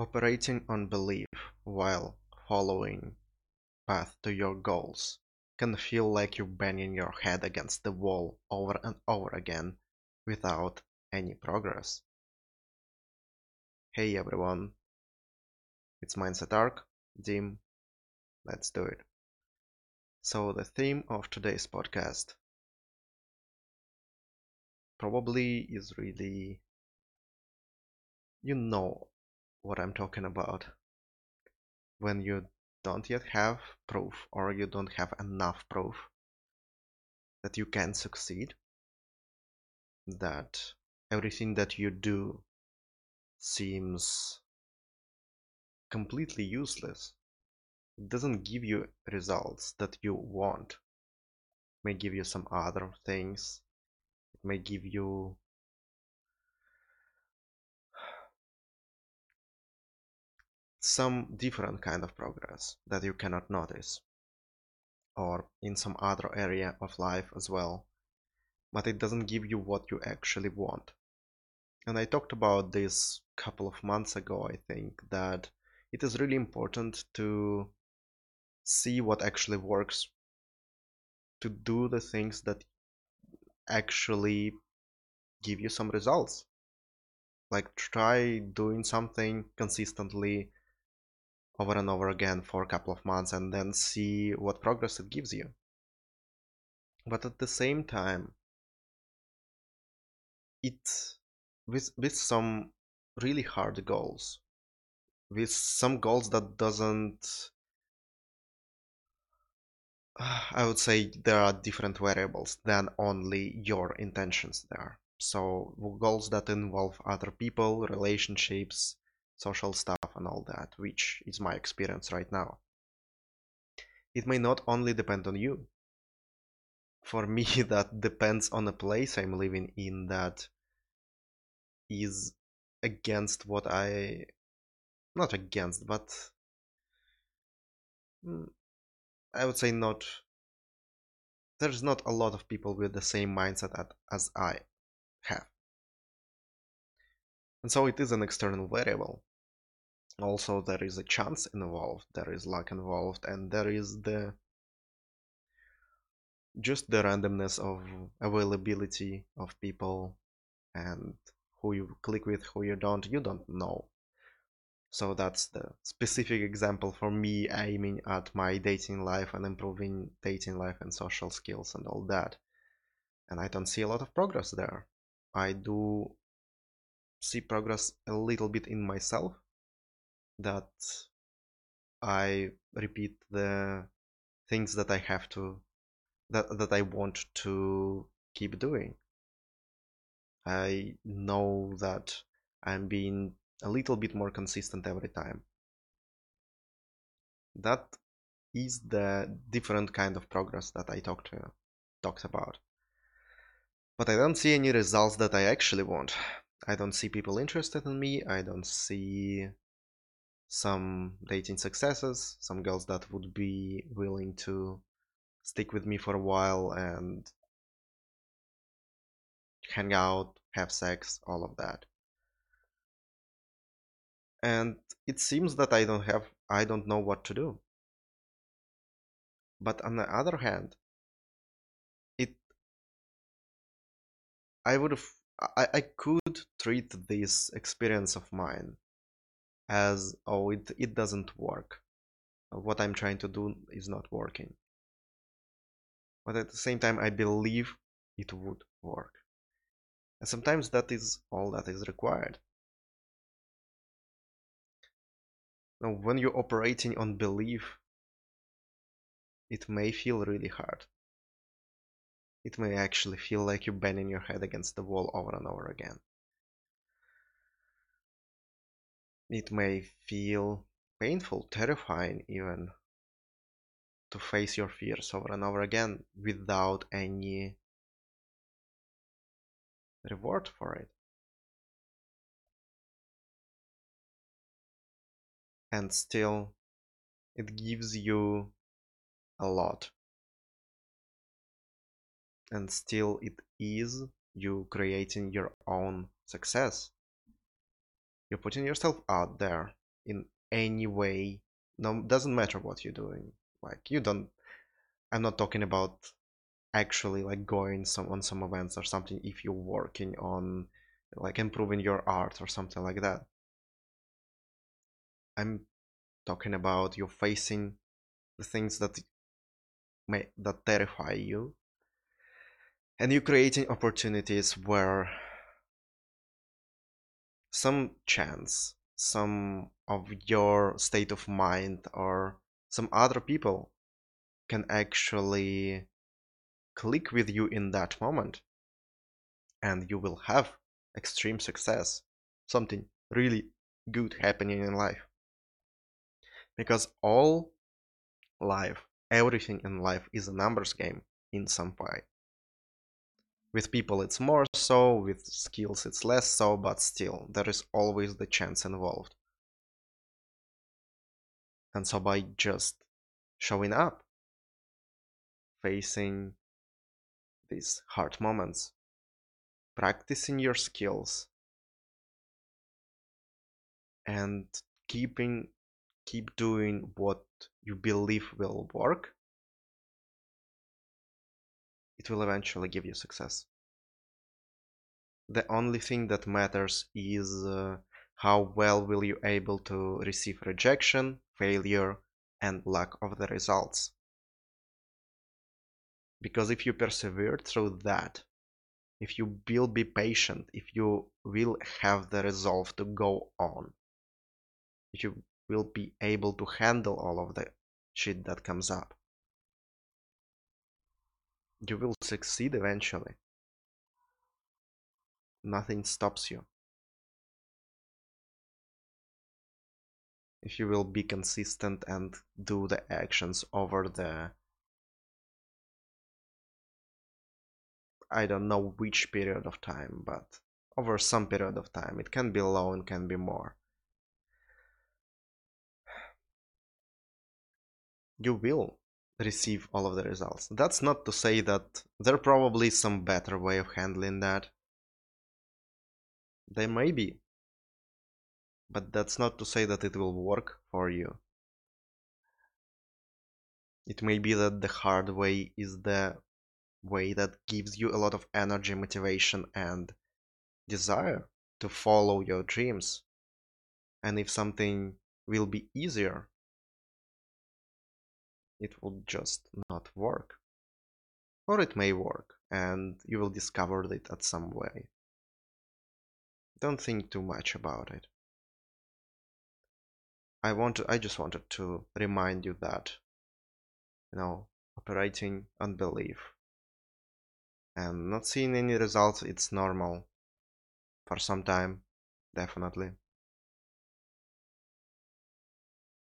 Operating on belief while following path to your goals can feel like you're banging your head against the wall over and over again without any progress. Hey everyone, it's Mindset Arc, Dim, let's do it. So the theme of today's podcast probably is really you know what I'm talking about. When you don't yet have proof or you don't have enough proof that you can succeed, that everything that you do seems completely useless. It doesn't give you results that you want. It may give you some other things. It may give you some different kind of progress that you cannot notice or in some other area of life as well but it doesn't give you what you actually want. And i talked about this couple of months ago i think that it is really important to see what actually works to do the things that actually give you some results. Like try doing something consistently over and over again for a couple of months and then see what progress it gives you. But at the same time, it with with some really hard goals, with some goals that doesn't I would say there are different variables than only your intentions there. So goals that involve other people, relationships, social stuff and all that, which is my experience right now. It may not only depend on you. For me, that depends on the place I'm living in that is against what I. Not against, but. Hmm, I would say not. There's not a lot of people with the same mindset as I have. And so it is an external variable also there is a chance involved there is luck involved and there is the just the randomness of availability of people and who you click with who you don't you don't know. So that's the specific example for me aiming at my dating life and improving dating life and social skills and all that. And i don't see a lot of progress there. I do see progress a little bit in myself that I repeat the things that I have to that that I want to keep doing. I know that I'm being a little bit more consistent every time. That is the different kind of progress that I talked to, talked about. But I don't see any results that I actually want. I don't see people interested in me. I don't see some dating successes, some girls that would be willing to stick with me for a while and hang out, have sex, all of that. And it seems that I don't have I don't know what to do. But on the other hand, it I would have I, I could treat this experience of mine as oh it, it doesn't work. What i'm trying to do is not working. But at the same time i believe it would work. And sometimes that is all that is required. Now when you're operating on belief it may feel really hard. It may actually feel like you're banging your head against the wall over and over again It may feel painful, terrifying even, to face your fears over and over again without any reward for it. And still, it gives you a lot. And still, it is you creating your own success you're putting yourself out there in any way. No doesn't matter what you're doing. Like you don't i'm not talking about actually like going some on some events or something if you're working on like improving your art or something like that. I'm talking about you're facing the things that may that terrify you. And you're creating opportunities where some chance some of your state of mind or some other people can actually click with you in that moment. And you will have extreme success something really good happening in life. Because all life everything in life is a numbers game in some way with people it's more so with skills it's less so but still there is always the chance involved. And so by just showing up facing these hard moments practicing your skills and keeping keep doing what you believe will work it will eventually give you success. The only thing that matters is uh, how well will you able to receive rejection failure and lack of the results. Because if you persevere through that if you will be patient if you will have the resolve to go on if you will be able to handle all of the shit that comes up you will succeed eventually nothing stops you if you will be consistent and do the actions over the I don't know which period of time, but over some period of time. It can be long, can be more. You will receive all of the results. That's not to say that there probably is some better way of handling that. There may be. But that's not to say that it will work for you. It may be that the hard way is the way that gives you a lot of energy, motivation, and desire to follow your dreams. And if something will be easier, it will just not work. Or it may work, and you will discover it at some way. Don't think too much about it. I want I just wanted to remind you that you know operating on belief and not seeing any results it's normal for some time definitely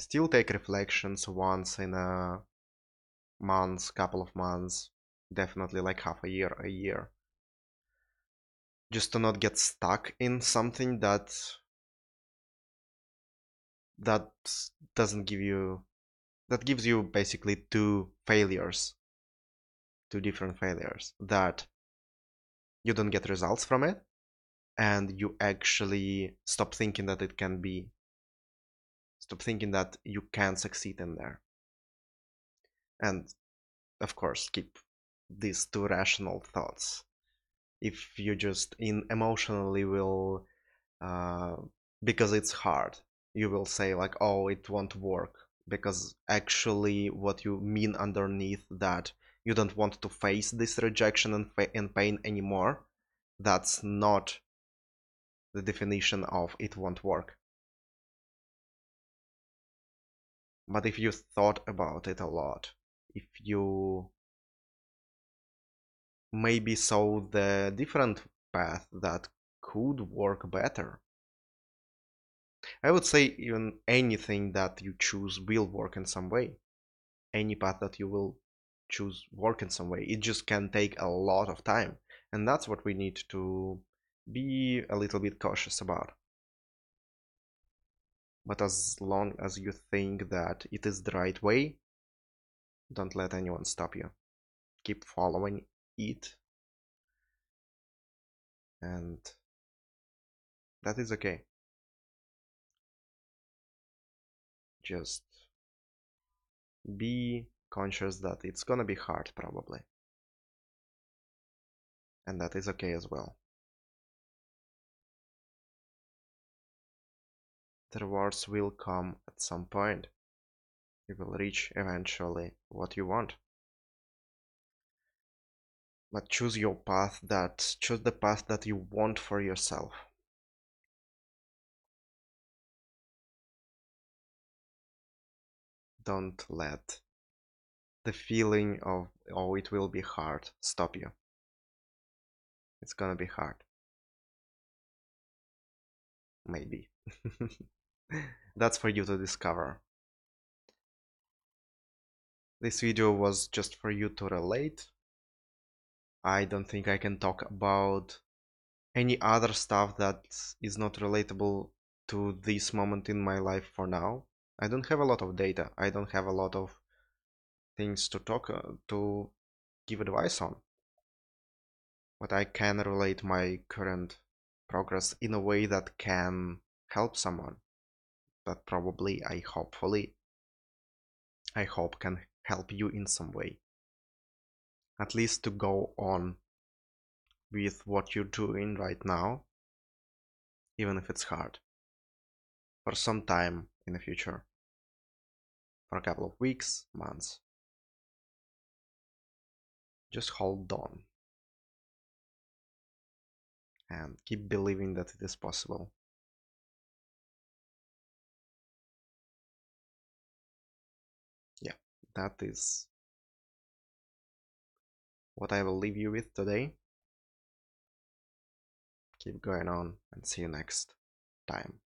still take reflections once in a month couple of months definitely like half a year a year. Just to not get stuck in something that that doesn't give you that gives you basically two failures two different failures that you don't get results from it and you actually stop thinking that it can be stop thinking that you can't succeed in there. And of course keep these two rational thoughts. If you just in emotionally will uh, because it's hard you will say like oh it won't work because actually what you mean underneath that you don't want to face this rejection and, and pain anymore that's not the definition of it won't work but if you thought about it a lot if you maybe saw the different path that could work better I would say even anything that you choose will work in some way any path that you will choose work in some way. It just can take a lot of time. And that's what we need to be a little bit cautious about. But as long as you think that it is the right way, don't let anyone stop you. Keep following it. And that is okay. just be conscious that it's gonna be hard probably and that is okay as well the rewards will come at some point. You will reach eventually what you want. But choose your path that choose the path that you want for yourself. Don't let the feeling of oh it will be hard stop you. It's gonna be hard. Maybe that's for you to discover this video was just for you to relate I don't think I can talk about any other stuff that is not relatable to this moment in my life for now. I don't have a lot of data. I don't have a lot of things to talk uh, to give advice on. But I can relate my current progress in a way that can help someone. That probably, I hopefully, I hope can help you in some way at least to go on with what you're doing right now, even if it's hard, for some time in the future, for a couple of weeks, months. Just hold on and keep believing that it is possible. That is what I will leave you with today. Keep going on and see you next time.